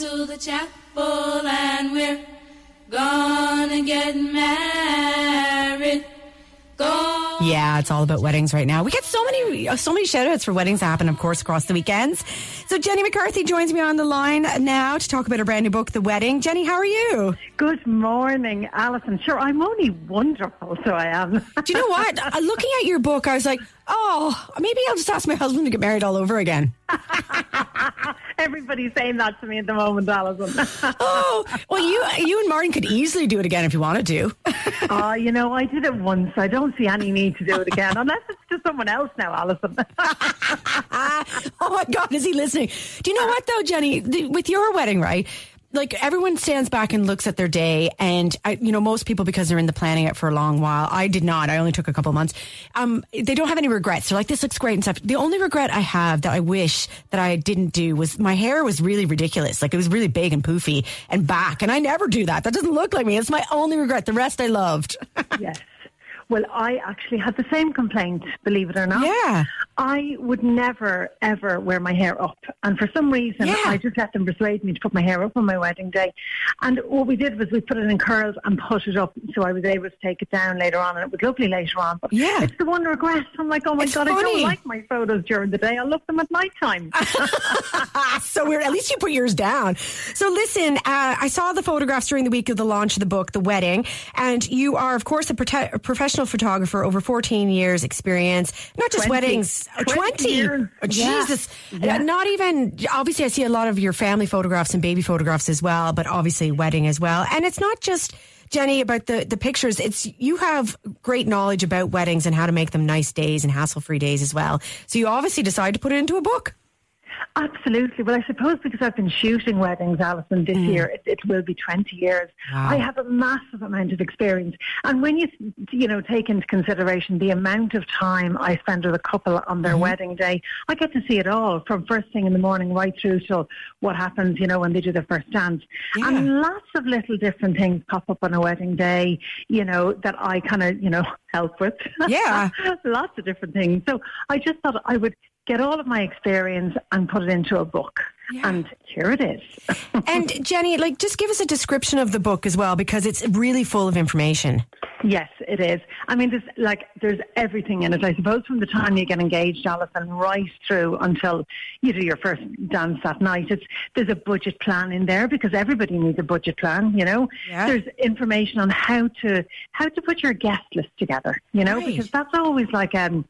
to the chapel and we're gonna get married. Go Yeah, it's all about weddings right now. We get so many, uh, so many shout outs for weddings that happen, of course, across the weekends. So Jenny McCarthy joins me on the line now to talk about her brand new book, The Wedding. Jenny, how are you? Good morning, Alison. Sure, I'm only wonderful, so I am. Do you know what? Uh, Looking at your book, I was like, oh, maybe I'll just ask my husband to get married all over again. Everybody's saying that to me at the moment, Alison. Oh, well, you, you and Martin could easily do it again if you wanted to. oh, you know, I did it once. I don't see any need to do it again, unless it's to someone else now, Alison. oh my God, is he listening? Do you know uh-huh. what though, Jenny? The, with your wedding, right? Like everyone stands back and looks at their day, and I, you know most people because they're in the planning it for a long while. I did not. I only took a couple months. Um, they don't have any regrets. They're like, this looks great and stuff. The only regret I have that I wish that I didn't do was my hair was really ridiculous. Like it was really big and poofy and back, and I never do that. That doesn't look like me. It's my only regret. The rest I loved. yes. Well, I actually had the same complaint, believe it or not. Yeah. I would never, ever wear my hair up. And for some reason, Yeah. I just let them persuade me to put my hair up on my wedding day. And what we did was we put it in curls and put it up. So I was able to take it down later on. And it was lovely later on. But Yeah. it's the one regret. I'm like, oh my It's God, I don't like my photos during the day. I'll look them at night time. so we're At least you put yours down. So listen, uh, I saw the photographs during the week of the launch of the book, The Wedding, and you are, of course, a, prote- a professional photographer, over 14 years experience, not just 20. weddings. Oh, 20 years. Oh, Yeah. Jesus. Yeah. Uh, Not even, obviously, I see a lot of your family photographs and baby photographs as well, but obviously wedding as well. And it's not just, Jenny, about the, the pictures. It's you have great knowledge about weddings and how to make them nice days and hassle free days as well. So you obviously decide to put it into a book. Absolutely. Well, I suppose because I've been shooting weddings, Alison, this mm. year, it, it will be 20 years. Wow. I have a massive amount of experience. And when you, you know, take into consideration the amount of time I spend with a couple on their mm-hmm. wedding day, I get to see it all from first thing in the morning right through till what happens, you know, when they do their first dance. Yeah. And lots of little different things pop up on a wedding day, you know, that I kind of, you know, help with. Yeah. lots of different things. So I just thought I would get all of my experience and put it into a book. Yeah. And here it is. And Jenny, like, just give us a description of the book as well, because it's really full of information. yes, it is. I mean, there's like there's everything in it. I suppose from the time you get engaged, Alison, right through until you do your first dance that night. It's there's a budget plan in there because everybody needs a budget plan. You know, Yeah. there's information on how to how to put your guest list together. You know, Right. because that's always like um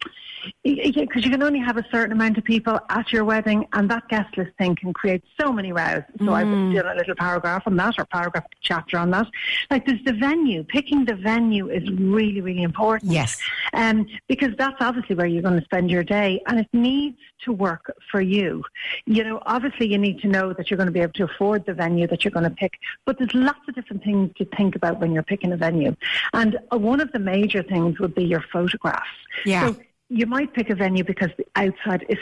because you can only have a certain amount of people at your wedding, and that guest list thing can create so many rows. So Mm. done a little paragraph on that, or paragraph chapter on that. Like there's the venue. Picking the venue is really, really important. Yes. Um, because that's obviously where you're going to spend your day, and it needs to work for you. You know, obviously you need to know that you're going to be able to afford the venue that you're going to pick, but there's lots of different things to think about when you're picking a venue. And uh, one of the major things would be your photographs. Yeah. So you might pick a venue because the outside is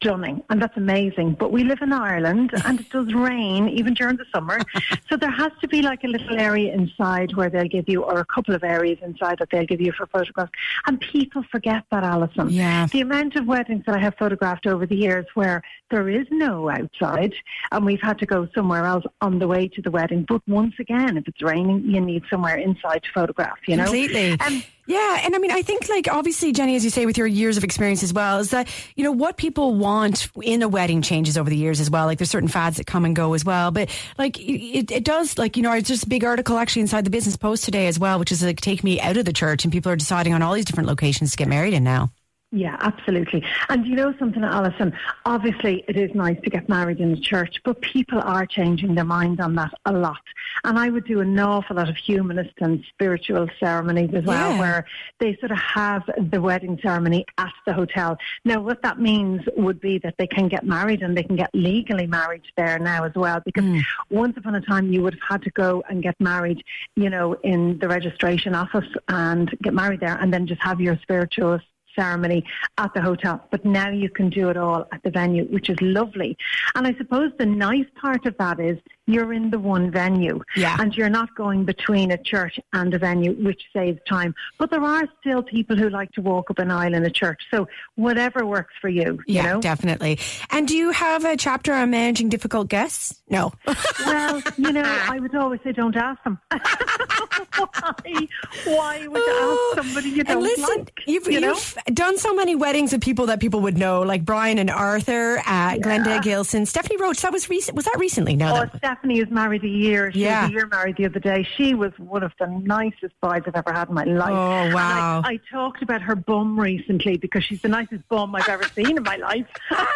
stunning and that's amazing. But we live in Ireland and it does rain even during the summer. so there has to be like a little area inside where they'll give you, or a couple of areas inside that they'll give you for photographs. And people forget that, Alison. Yeah. The amount of weddings that I have photographed over the years where there is no outside and we've had to go somewhere else on the way to the wedding. But once again, if it's raining, you need somewhere inside to photograph, you know? Completely. Um, yeah, and I mean, I think like obviously, Jenny, as you say, with your years of experience as well, is that you know what people want in a wedding changes over the years as well. Like there's certain fads that come and go as well, but like it, it does. Like you know, it's just a big article actually inside the Business Post today as well, which is like take me out of the church, and people are deciding on all these different locations to get married in now. Yeah, absolutely. And you know something, Alison? Obviously, it is nice to get married in the church, but people are changing their mind on that a lot. And I would do an awful lot of humanist and spiritual ceremonies as well, Yeah. where they sort of have the wedding ceremony at the hotel. Now, what that means would be that they can get married and they can get legally married there now as well, because hmm. once upon a time you would have had to go and get married, you know, in the registration office and get married there, and then just have your spiritualist ceremony at the hotel. But now you can do it all at the venue, which is lovely. And I suppose the nice part of that is you're in the one venue. Yeah. And you're not going between a church and a venue, which saves time. But there are still people who like to walk up an aisle in a church. So whatever works for you, Yeah, you know? definitely. And do you have a chapter on managing difficult guests? No. Well, you know, I would always say don't ask them. why, why would you ask somebody you don't listen, like? you've, you know? you've done so many weddings of people that people would know, like Brian and Arthur, uh, Glenda Gilson, Stephanie Roche. That was recent. Was that recently? No, Oh, that, Stephanie is married a year. She Yeah. was a year married the other day. She was one of the nicest brides I've ever had in my life. Oh, wow. I, I talked about her bum recently because she's the nicest bum I've ever seen in my life.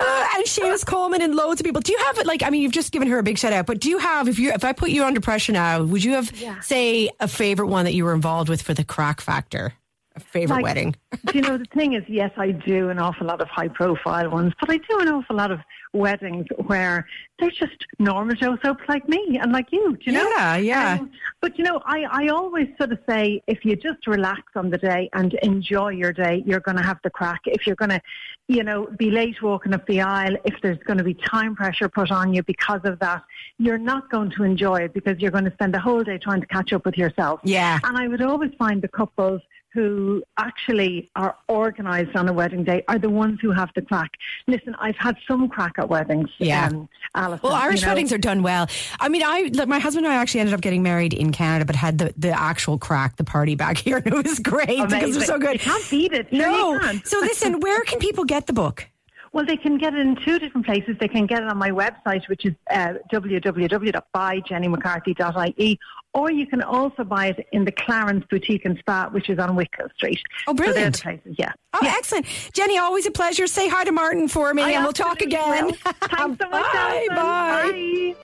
Uh, and was Coleman in loads of people. Do you have like? I mean, you've just given her a big shout out, but do you have? If you, if I put you under pressure now, would you have Yeah. say a favorite one that you were involved with for the crack factor? Favorite Like, wedding? do you know, the thing is, yes, I do an awful lot of high profile ones, but I do an awful lot of weddings where they're just normal Joe soaps like me and like you, do you know? Yeah, yeah. Um, but you know, I, I always sort of say if you just relax on the day and enjoy your day, you're going to have the crack. If you're going to, you know, be late walking up the aisle, if there's going to be time pressure put on you because of that, you're not going to enjoy it because you're going to spend the whole day trying to catch up with yourself. Yeah. And I would always find the couples who actually are organised on a wedding day are the ones who have the crack. Listen, I've had some crack at weddings, Yeah. um, Alison. Well, Irish you know. weddings are done well. I mean, I like, my husband and I actually ended up getting married in Canada, but had the, the actual crack, the party back here, and it was great because it was so good. You can't beat it. No. So listen, where can people get the book? Well, they can get it in two different places. They can get it on my website, which is uh, www.buygennymccarthy.ie, or you can also buy it in the Clarence Boutique and Spa, which is on Wicklow Street. Oh, So brilliant. the places, yeah. Oh, excellent. Jenny, always a pleasure. Say hi to Martin for me, I and we'll talk again. Thanks so much, Bye. Bye. Bye.